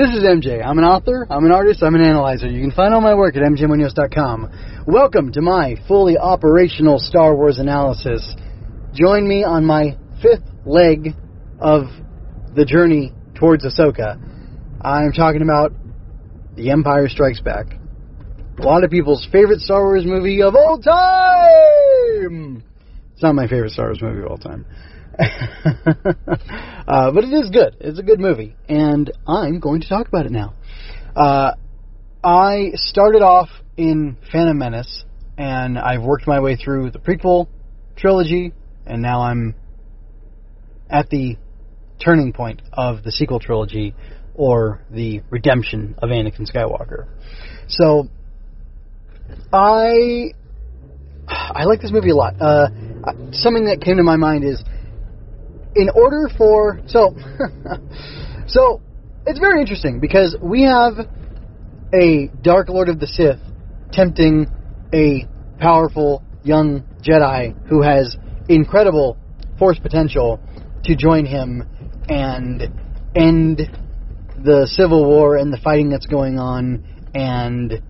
This is MJ. I'm an author, I'm an artist, I'm an analyzer. You can find all my work at mjmunoz.com. Welcome to my Fooly Operational Star Wars analysis. Join me on my fifth leg of the journey towards Ahsoka. I'm talking about The Empire Strikes Back. A lot of people's favorite Star Wars movie of all time! It's not my favorite Star Wars movie of all time. uh, but it is good. It's a good movie, and I'm going to talk about it now. Uh, I started off in Phantom Menace, and I've worked my way through the prequel trilogy, and now I'm at the turning point of the sequel trilogy, or the redemption of Anakin Skywalker. So, I I like this movie a lot. Uh, something that came to my mind is in order for so so it's very interesting because we have a Dark Lord of the Sith tempting a powerful young Jedi who has incredible force potential to join him and end the civil war and the fighting that's going on. And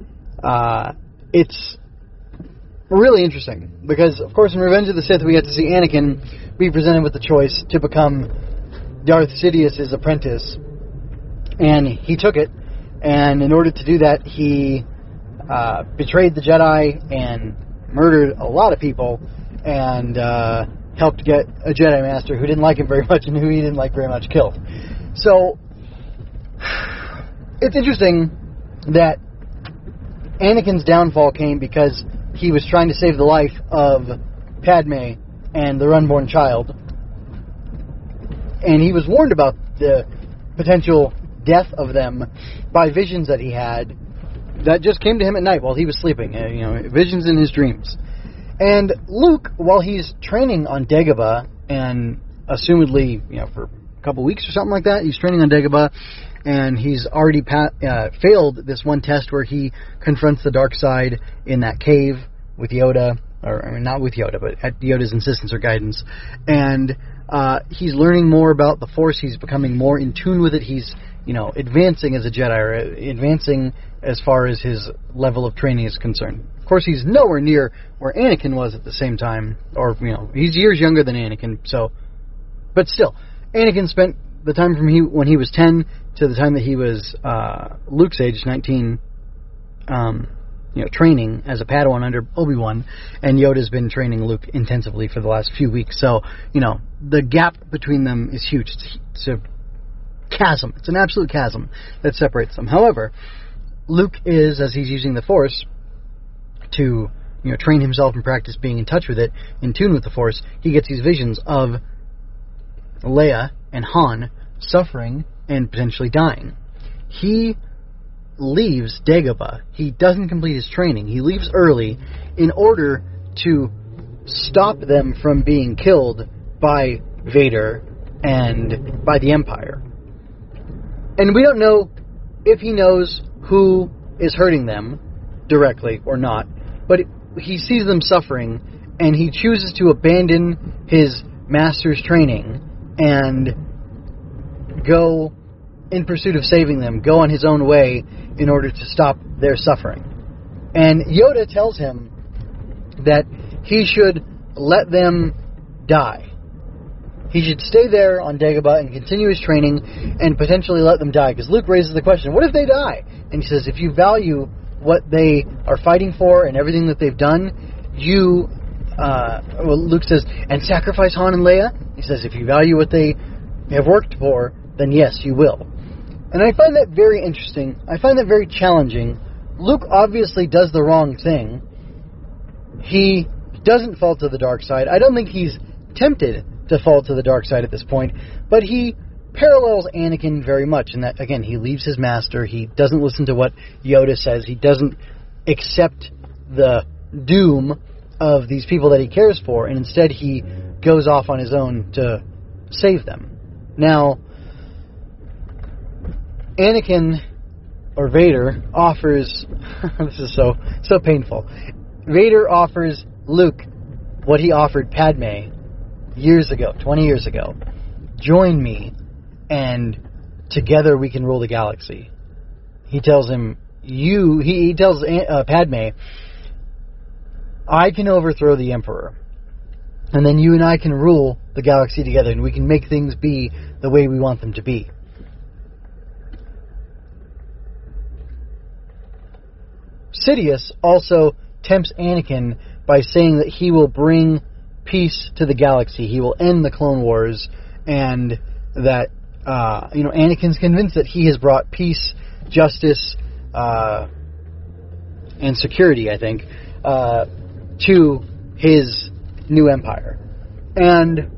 uh, it's really interesting because, of course, in Revenge of the Sith, we get to see Anakin be presented with the choice to become Darth Sidious's apprentice, and he took it. And in order to do that, he uh, betrayed the Jedi and murdered a lot of people, and uh, helped get a Jedi Master who didn't like him very much and who he didn't like very much killed. So it's interesting that Anakin's downfall came because he was trying to save the life of Padme and their unborn child. And he was warned about the potential death of them by visions that he had that just came to him at night while he was sleeping, uh, you know, visions in his dreams. And Luke, while he's training on Dagobah, and assumedly, you know, for a couple weeks or something like that, he's training on Dagobah, and he's already pa- uh, failed this one test where he confronts the dark side in that cave with Yoda, or I mean, not with Yoda, but at Yoda's insistence or guidance, and uh, he's learning more about the Force. He's becoming more in tune with it. He's you know advancing as a Jedi, or advancing as far as his level of training is concerned. Of course, he's nowhere near where Anakin was at the same time, or you know, he's years younger than Anakin. So, but still, Anakin spent the time from he when he was ten to the time that he was uh, Luke's age, nineteen. Um, you know, training as a Padawan under Obi Wan, and Yoda's been training Luke intensively for the last few weeks. So, you know, the gap between them is huge. It's, it's a chasm. It's an absolute chasm that separates them. However, Luke is, as he's using the Force to, you know, train himself and practice being in touch with it, in tune with the Force, he gets these visions of Leia and Han suffering and potentially dying. He leaves Dagobah. He doesn't complete his training. He leaves early in order to stop them from being killed by Vader and by the Empire. And we don't know if he knows who is hurting them directly or not, but he sees them suffering and he chooses to abandon his master's training and go in pursuit of saving them, go on his own way in order to stop their suffering. And Yoda tells him that he should let them die. He should stay there on Dagobah and continue his training and potentially let them die. Because Luke raises the question, what if they die? And he says, if you value what they are fighting for and everything that they've done, you, uh, well, Luke says, and sacrifice Han and Leia? He says, if you value what they have worked for, then yes, you will. And I find that very interesting. I find that very challenging. Luke obviously does the wrong thing. He doesn't fall to the dark side. I don't think he's tempted to fall to the dark side at this point, but he parallels Anakin very much in that, again, he leaves his master. He doesn't listen to what Yoda says. He doesn't accept the doom of these people that he cares for, and instead he goes off on his own to save them. Now, Anakin or Vader offers this is so so painful. Vader offers Luke what he offered Padme years ago, 20 years ago. Join me and together we can rule the galaxy. He tells him, you, he, he tells uh, Padme, I can overthrow the Emperor. And then you and I can rule the galaxy together and we can make things be the way we want them to be. Sidious also tempts Anakin by saying that he will bring peace to the galaxy. He will end the Clone Wars, and that uh, you know Anakin's convinced that he has brought peace, justice, uh, and security. I think uh, to his new empire, and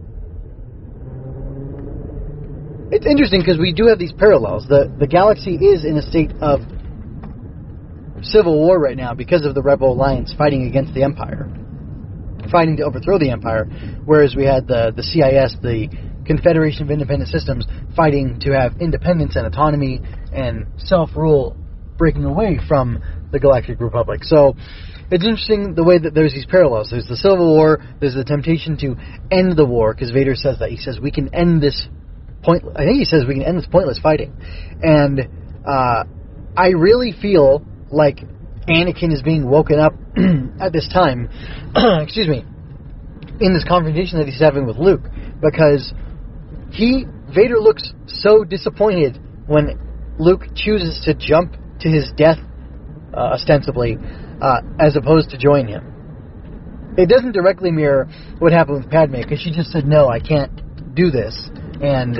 it's interesting because we do have these parallels. the The galaxy is in a state of civil war right now because of the Rebel Alliance fighting against the Empire, fighting to overthrow the Empire, whereas we had the the CIS, the Confederation of Independent Systems, fighting to have independence and autonomy and self rule, breaking away from the Galactic Republic. So it's interesting the way that there's these parallels. There's the Civil War. There's the temptation to end the war because Vader says that he says we can end this point. I think he says we can end this pointless fighting, and uh, I really feel like Anakin is being woken up at this time, excuse me, in this confrontation that he's having with Luke, because he Vader looks so disappointed when Luke chooses to jump to his death, uh, ostensibly, uh, as opposed to join him. It doesn't directly mirror what happened with Padme because she just said, "No, I can't do this," and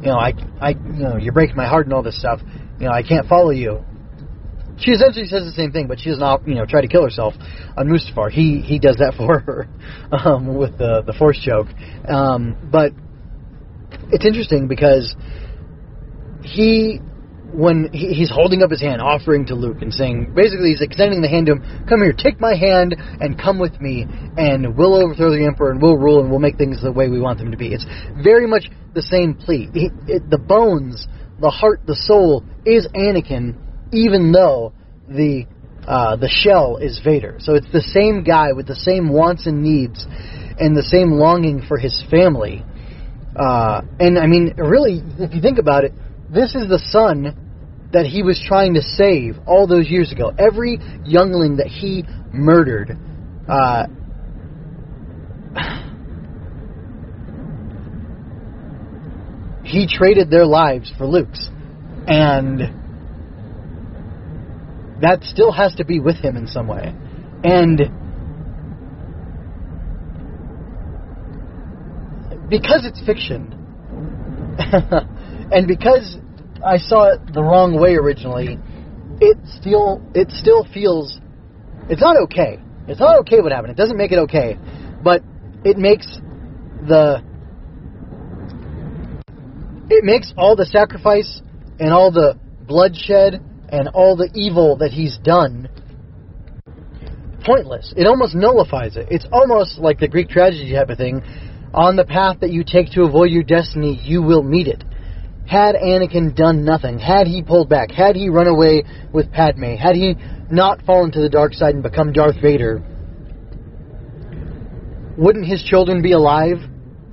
you know, I, I, you know, you're breaking my heart and all this stuff. You know, I can't follow you she essentially says the same thing, but she does not, you know, try to kill herself on Mustafar. He he does that for her um, with the the force choke. Um, but it's interesting because he when he, he's holding up his hand, offering to Luke and saying, basically, he's extending the hand to him. Come here, take my hand and come with me, and we'll overthrow the emperor and we'll rule and we'll make things the way we want them to be. It's very much the same plea. It, the bones, the heart, the soul is Anakin even though the uh, the shell is Vader. So it's the same guy with the same wants and needs and the same longing for his family. Uh, and I mean, really, if you think about it, this is the son that he was trying to save all those years ago. Every youngling that he murdered. Uh, he traded their lives for Luke's. And that still has to be with him in some way. And because it's fiction, and because I saw it the wrong way originally, it still it still feels it's not okay. It's not okay what happened. It doesn't make it okay, but it makes the it makes all the sacrifice and all the bloodshed and all the evil that he's done pointless. It almost nullifies it. It's almost like the Greek tragedy type of thing. On the path that you take to avoid your destiny, you will meet it. Had Anakin done nothing, had he pulled back, had he run away with Padme, had he not fallen to the dark side and become Darth Vader, wouldn't his children be alive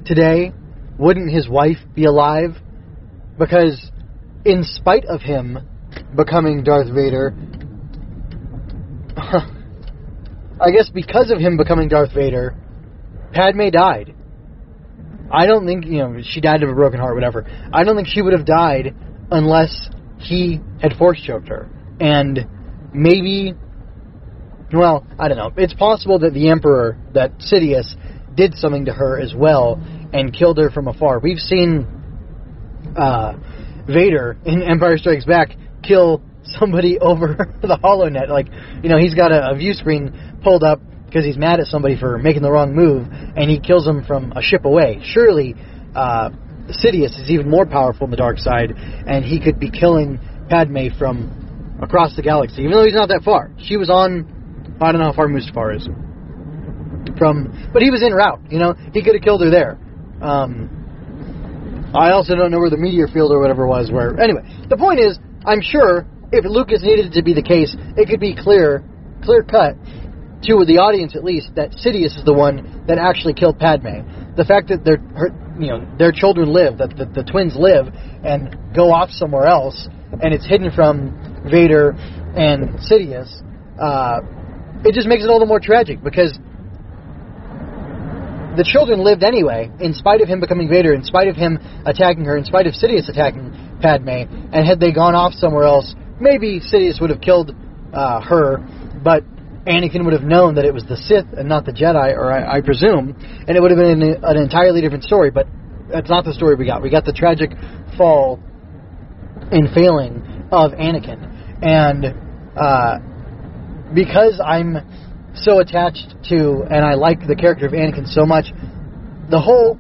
today? Wouldn't his wife be alive? Because in spite of him, becoming Darth Vader. I guess because of him becoming Darth Vader, Padme died. I don't think, you know, she died of a broken heart, whatever. I don't think she would have died unless he had force choked her. And maybe, well, I don't know. It's possible that the Emperor, that Sidious, did something to her as well and killed her from afar. We've seen uh, Vader in Empire Strikes Back kill somebody over the HoloNet. Like, you know, he's got a, a view screen pulled up because he's mad at somebody for making the wrong move, and he kills him from a ship away. Surely, uh, Sidious is even more powerful in the dark side, and he could be killing Padme from across the galaxy, even though he's not that far. She was on, I don't know how far Mustafar is from, but he was in route. You know, he could have killed her there. Um, I also don't know where the meteor field or whatever was. Where anyway, the point is, I'm sure if Lucas needed to be the case, it could be clear, clear cut to the audience at least that Sidious is the one that actually killed Padme. The fact that they're her, you know their children live, that the, the twins live, and go off somewhere else, and it's hidden from Vader and Sidious. Uh, it just makes it all the more tragic because the children lived anyway, in spite of him becoming Vader, in spite of him attacking her, in spite of Sidious attacking Padme. And had they gone off somewhere else, maybe Sidious would have killed uh, her, but Anakin would have known that it was the Sith and not the Jedi, or I, I presume, and it would have been an, an entirely different story. But that's not the story we got. We got the tragic fall and failing of Anakin, and uh, because I'm so attached to and I like the character of Anakin so much, the whole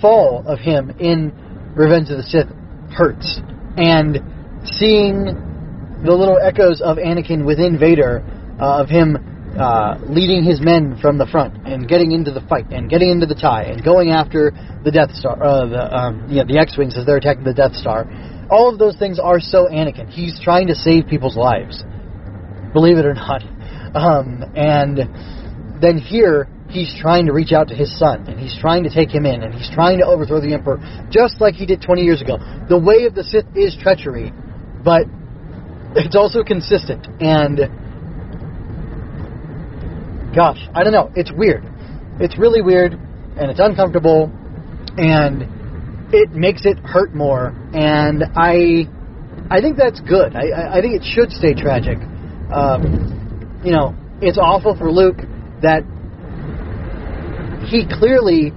fall of him in Revenge of the Sith hurts, and seeing the little echoes of Anakin within Vader uh, of him uh, leading his men from the front and getting into the fight and getting into the tie and going after the Death Star, uh, the um, the X-wings as they're attacking the Death Star. All of those things are so Anakin. He's trying to save people's lives, believe it or not. Um, and then here he's trying to reach out to his son and he's trying to take him in and he's trying to overthrow the emperor just like he did 20 years ago. The way of the Sith is treachery, but it's also consistent and gosh, I don't know. It's weird. It's really weird, and it's uncomfortable, and it makes it hurt more. And I, I think that's good. I, I think it should stay tragic. Um, you know, it's awful for Luke that he clearly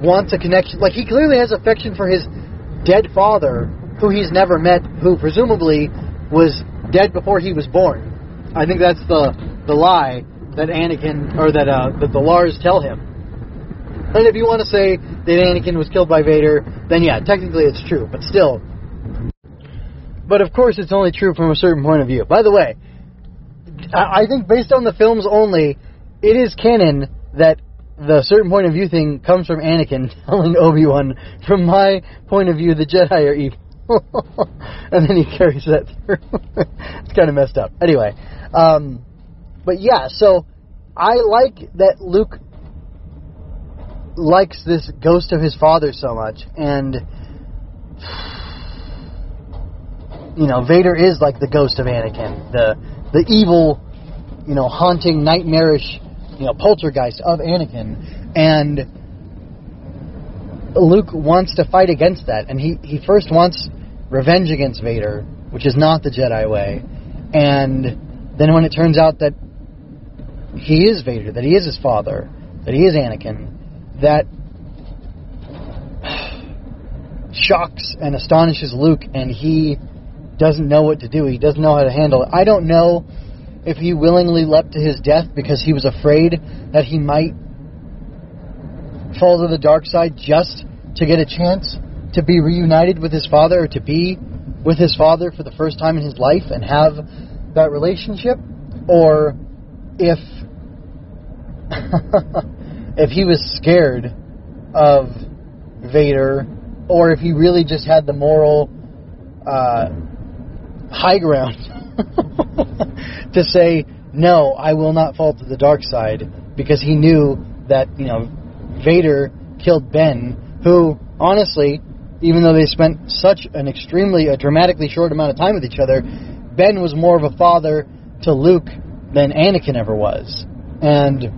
wants a connection. Like he clearly has affection for his dead father, who he's never met, who presumably was dead before he was born. I think that's the the lie that Anakin or that uh, that the Lars tell him. And if you want to say that Anakin was killed by Vader, then yeah, technically it's true, but still. But of course, it's only true from a certain point of view. By the way, I think based on the films only, it is canon that the certain point of view thing comes from Anakin telling Obi Wan, "From my point of view, the Jedi are evil," and then he carries that through. it's kind of messed up. Anyway, um, but yeah, so I like that Luke likes this ghost of his father so much, and you know, Vader is like the ghost of Anakin, the the evil, you know, haunting, nightmarish, you know, poltergeist of Anakin, and Luke wants to fight against that, and he he first wants revenge against Vader, which is not the Jedi way, and then when it turns out that he is Vader, that he is his father, that he is Anakin, that shocks and astonishes Luke, and he doesn't know what to do. He doesn't know how to handle it. I don't know if he willingly leapt to his death because he was afraid that he might fall to the dark side just to get a chance to be reunited with his father or to be with his father for the first time in his life and have that relationship, or if if he was scared of Vader, or if he really just had the moral uh, high ground to say, "No, I will not fall to the dark side," because he knew that you know Vader killed Ben, who honestly, even though they spent such an extremely, a dramatically short amount of time with each other, Ben was more of a father to Luke than Anakin ever was, and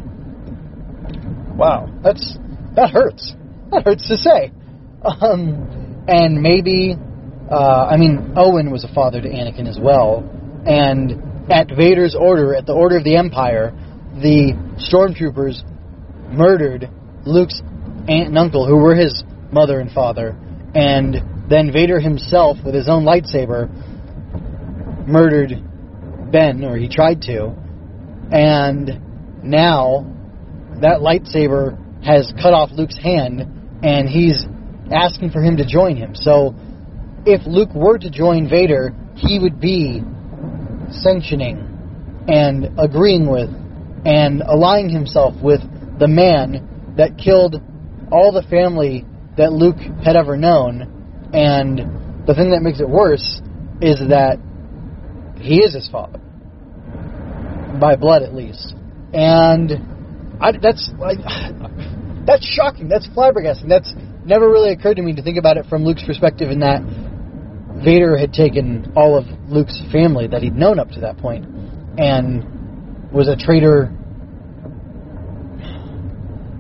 Wow, that's that hurts. That hurts to say. Um, and maybe, uh, I mean, Owen was a father to Anakin as well. And at Vader's order, at the order of the Empire, the stormtroopers murdered Luke's aunt and uncle, who were his mother and father. And then Vader himself, with his own lightsaber, murdered Ben, or he tried to. And now that lightsaber has cut off Luke's hand, and he's asking for him to join him. So, if Luke were to join Vader, he would be sanctioning and agreeing with and aligning himself with the man that killed all the family that Luke had ever known. And the thing that makes it worse is that he is his father. By blood, at least. And I, that's that's shocking. That's flabbergasting. That's never really occurred to me to think about it from Luke's perspective in that Vader had taken all of Luke's family that he'd known up to that point and was a traitor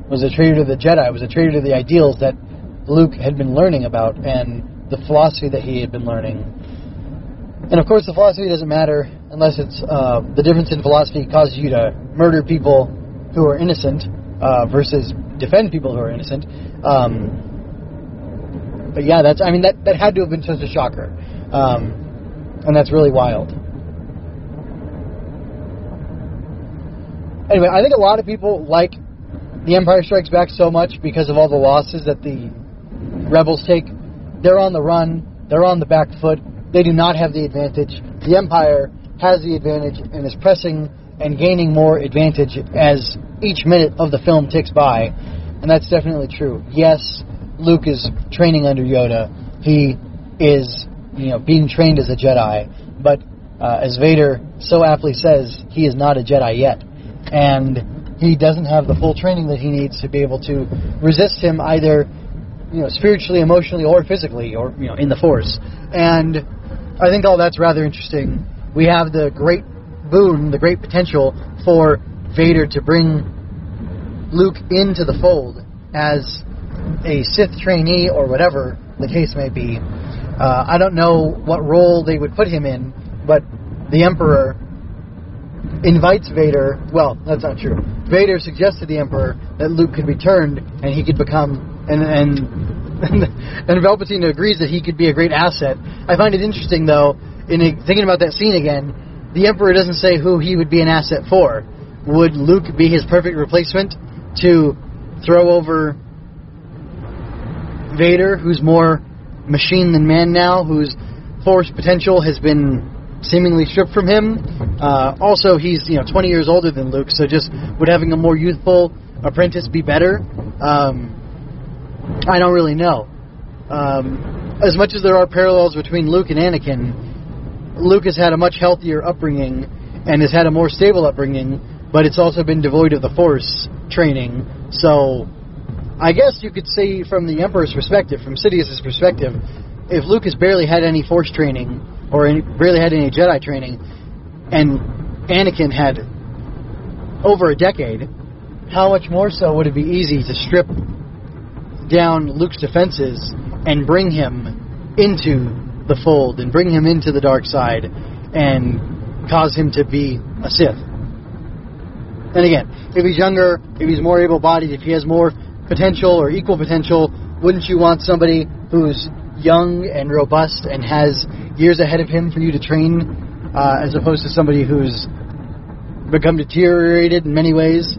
was a traitor to the Jedi, was a traitor to the ideals that Luke had been learning about and the philosophy that he had been learning. And of course, the philosophy doesn't matter unless it's uh, the difference in philosophy causes you to murder people who are innocent uh, versus defend people who are innocent. Um, but yeah, that's I mean that that had to have been such a shocker, um, and that's really wild. Anyway, I think a lot of people like The Empire Strikes Back so much because of all the losses that the rebels take. They're on the run. They're on the back foot. They do not have the advantage. The Empire has the advantage and is pressing and gaining more advantage as each minute of the film ticks by, and that's definitely true. Yes, Luke is training under Yoda. He is, you know, being trained as a Jedi, but uh, as Vader so aptly says, he is not a Jedi yet, and he doesn't have the full training that he needs to be able to resist him either, you know, spiritually, emotionally, or physically, or you know, in the Force. And I think all that's rather interesting. We have the great boon, the great potential for Vader to bring Luke into the fold as a Sith trainee or whatever the case may be. Uh, I don't know what role they would put him in, but the Emperor invites Vader. Well, that's not true. Vader suggests to the Emperor that Luke could be turned and he could become and and and Palpatine agrees that he could be a great asset. I find it interesting though, in thinking about that scene again, the Emperor doesn't say who he would be an asset for. Would Luke be his perfect replacement to throw over Vader, who's more machine than man now, whose force potential has been seemingly stripped from him. Uh, also, he's you know 20 years older than Luke, so just would having a more youthful apprentice be better? Um, I don't really know. Um, as much as there are parallels between Luke and Anakin, Luke has had a much healthier upbringing and has had a more stable upbringing, but it's also been devoid of the Force training. So I guess you could say from the Emperor's perspective, from Sidious's perspective, if Luke has barely had any Force training or any, barely had any Jedi training, and Anakin had over a decade, how much more so would it be easy to strip down Luke's defenses and bring him into the fold and bring him into the dark side and cause him to be a Sith? And again, if he's younger, if he's more able bodied, if he has more potential or equal potential, wouldn't you want somebody who's young and robust and has years ahead of him for you to train, uh, as opposed to somebody who's become deteriorated in many ways?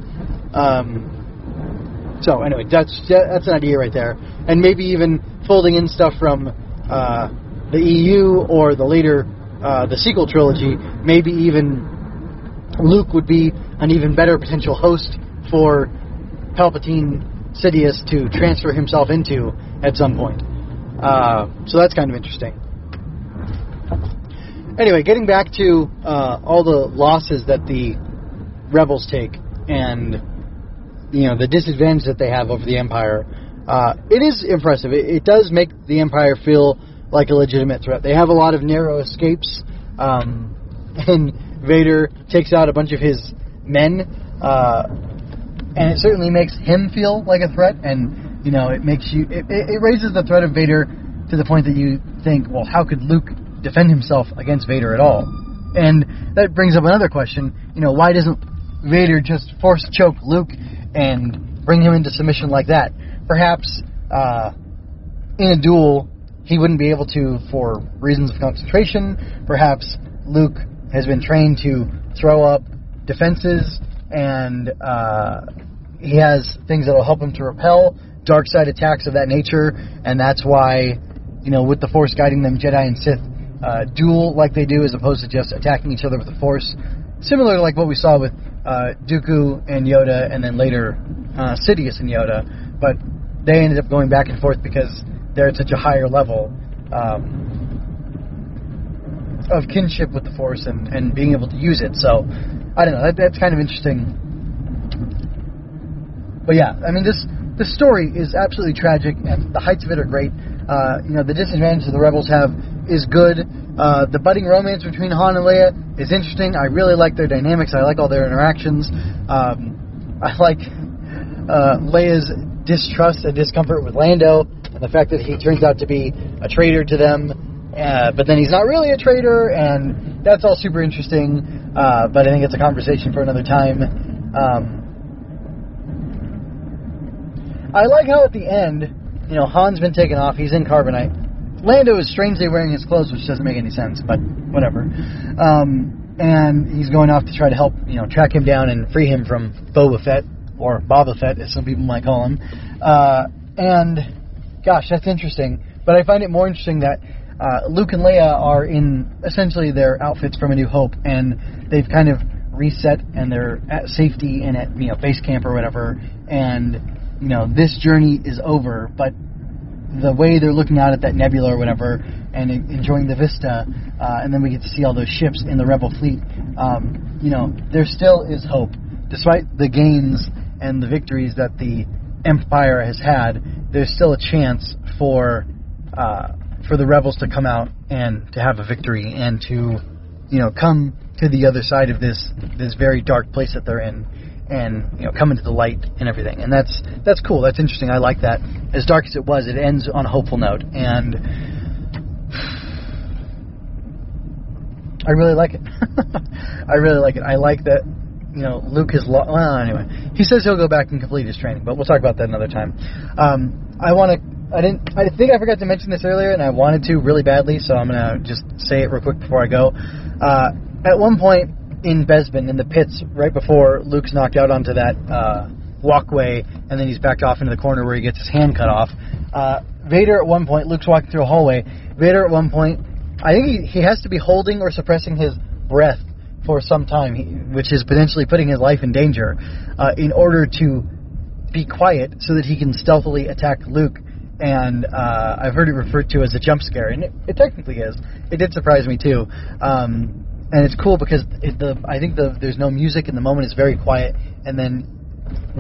Um, so anyway, that's that's an idea right there, and maybe even folding in stuff from uh, the EU or the later uh, the sequel trilogy. Maybe even Luke would be an even better potential host for Palpatine Sidious to transfer himself into at some point. Uh, so that's kind of interesting. Anyway, getting back to uh, all the losses that the rebels take and you know the disadvantage that they have over the Empire, uh, it is impressive. It, it, does make the Empire feel like a legitimate threat. They have a lot of narrow escapes, um, and Vader takes out a bunch of his men. And it certainly makes him feel like a threat, and you know, it makes you it, it raises the threat of Vader to the point that you think, well, how could Luke defend himself against Vader at all? And that brings up another question. You know, why doesn't Vader just force choke Luke and bring him into submission like that? Perhaps uh, in a duel he wouldn't be able to for reasons of concentration. Perhaps Luke has been trained to throw up defenses and uh, he has things that will help him to repel dark side attacks of that nature, and that's why, you know, with the Force guiding them, Jedi and Sith uh, duel like they do, as opposed to just attacking each other with the Force. Similar to like what we saw with uh, Dooku and Yoda, and then later uh, Sidious and Yoda, but they ended up going back and forth because they're at such a higher level um, of kinship with the Force and, and being able to use it. So, I don't know. That, that's kind of interesting but yeah, I mean this the story is absolutely tragic, and the heights of it are great. Uh, you know, the disadvantage that the rebels have is good. Uh, the budding romance between Han and Leia is interesting. I really like their dynamics. I like all their interactions. Um, I like uh, Leia's distrust and discomfort with Lando, and the fact that he turns out to be a traitor to them, uh, but then he's not really a traitor, and that's all super interesting. Uh, but I think it's a conversation for another time. Um, I like how at the end, you know, Han's been taken off. He's in carbonite. Lando is strangely wearing his clothes, which doesn't make any sense, but whatever. Um, and he's going off to try to help, you know, track him down and free him from Boba Fett or Boba Fett, as some people might call him. Uh, and gosh, that's interesting. But I find it more interesting that uh, Luke and Leia are in essentially their outfits from A New Hope, and they've kind of reset and they're at safety and at you know base camp or whatever, and you know, this journey is over, but the way they're looking out at that nebula or whatever and enjoying the vista, uh, and then we get to see all those ships in the rebel fleet. Um, you know, there still is hope, despite the gains and the victories that the Empire has had. There's still a chance for uh, for the rebels to come out and to have a victory and to, you know, come to the other side of this this very dark place that they're in and you know come into the light and everything. And that's that's cool. That's interesting. I like that. As dark as it was, it ends on a hopeful note, and I really like it. I really like it. I like that. You know, Luke is lo- well. Anyway, he says he'll go back and complete his training, but we'll talk about that another time. Um, I want to. I didn't. I think I forgot to mention this earlier, and I wanted to really badly, so I'm gonna just say it real quick before I go. Uh, at one point, in Bespin in the pits right before Luke's knocked out onto that uh, walkway, and then he's backed off into the corner where he gets his hand cut off. Uh, Vader at one point, Luke's walking through a hallway. Vader at one point, I think he, he has to be holding or suppressing his breath for some time, which is potentially putting his life in danger, uh, in order to be quiet so that he can stealthily attack Luke. And uh, I've heard it referred to as a jump scare, and it, it technically is. It did surprise me too. Um, and it's cool because it, the I think the there's no music and the moment is very quiet, and then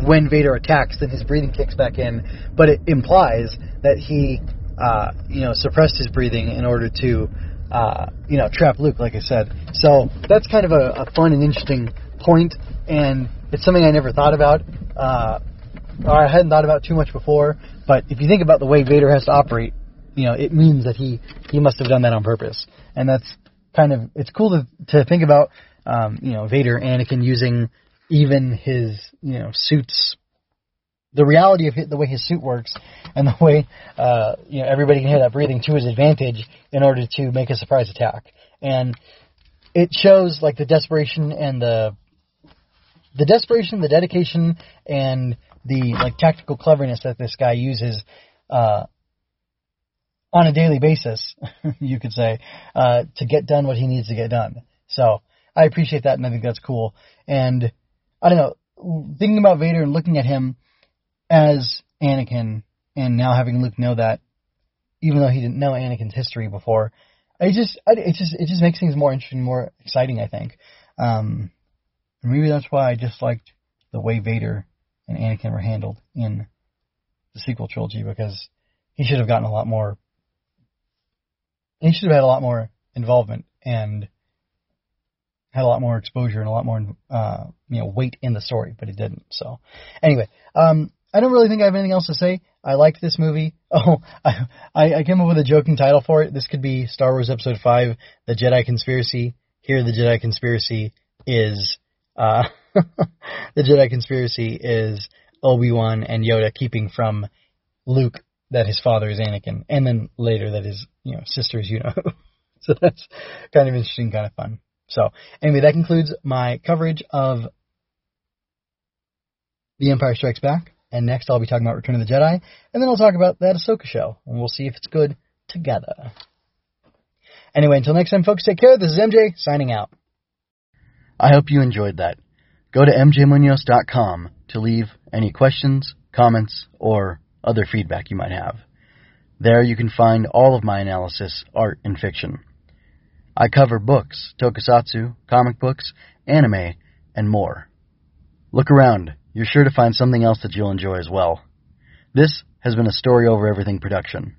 when Vader attacks, then his breathing kicks back in, but it implies that he uh, you know suppressed his breathing in order to uh, you know trap Luke, like I said. So that's kind of a, a fun and interesting point, and it's something I never thought about. Uh, or I hadn't thought about too much before, but if you think about the way Vader has to operate, you know, it means that he he must have done that on purpose, and that's kind of it's cool to to think about um, you know Vader, Anakin using even his you know suits, the reality of his, the way his suit works, and the way uh, you know everybody can hear that breathing to his advantage in order to make a surprise attack, and it shows like the desperation and the the desperation, the dedication, and the like tactical cleverness that this guy uses uh, on a daily basis, you could say, uh, to get done what he needs to get done. So I appreciate that, and I think that's cool. And I don't know, thinking about Vader and looking at him as Anakin, and now having Luke know that, even though he didn't know Anakin's history before, it just it just it just makes things more interesting, more exciting. I think. Um, maybe that's why I just liked the way Vader and Anakin were handled in the sequel trilogy because he should have gotten a lot more he should have had a lot more involvement and had a lot more exposure and a lot more uh, you know weight in the story, but he didn't. So anyway, um, I don't really think I have anything else to say. I liked this movie. Oh, I, I came up with a joking title for it. This could be Star Wars Episode Five: The Jedi Conspiracy. Here, the Jedi Conspiracy is uh, the Jedi Conspiracy is Obi Wan and Yoda keeping from Luke that his father is Anakin, and then later that his you know sister is Yuno. so that's kind of interesting, kind of fun. So anyway, that concludes my coverage of The Empire Strikes Back. And next I'll be talking about Return of the Jedi, and then I'll talk about that Ahsoka show, and we'll see if it's good together. Anyway, until next time, folks, take care. This is MJ signing out. I hope you enjoyed that. Go to mjmunoz.com to leave any questions, comments, or other feedback you might have. There you can find all of my analysis, art, and fiction. I cover books, tokusatsu, comic books, anime, and more. Look around. You're sure to find something else that you'll enjoy as well. This has been a Story Over Everything production.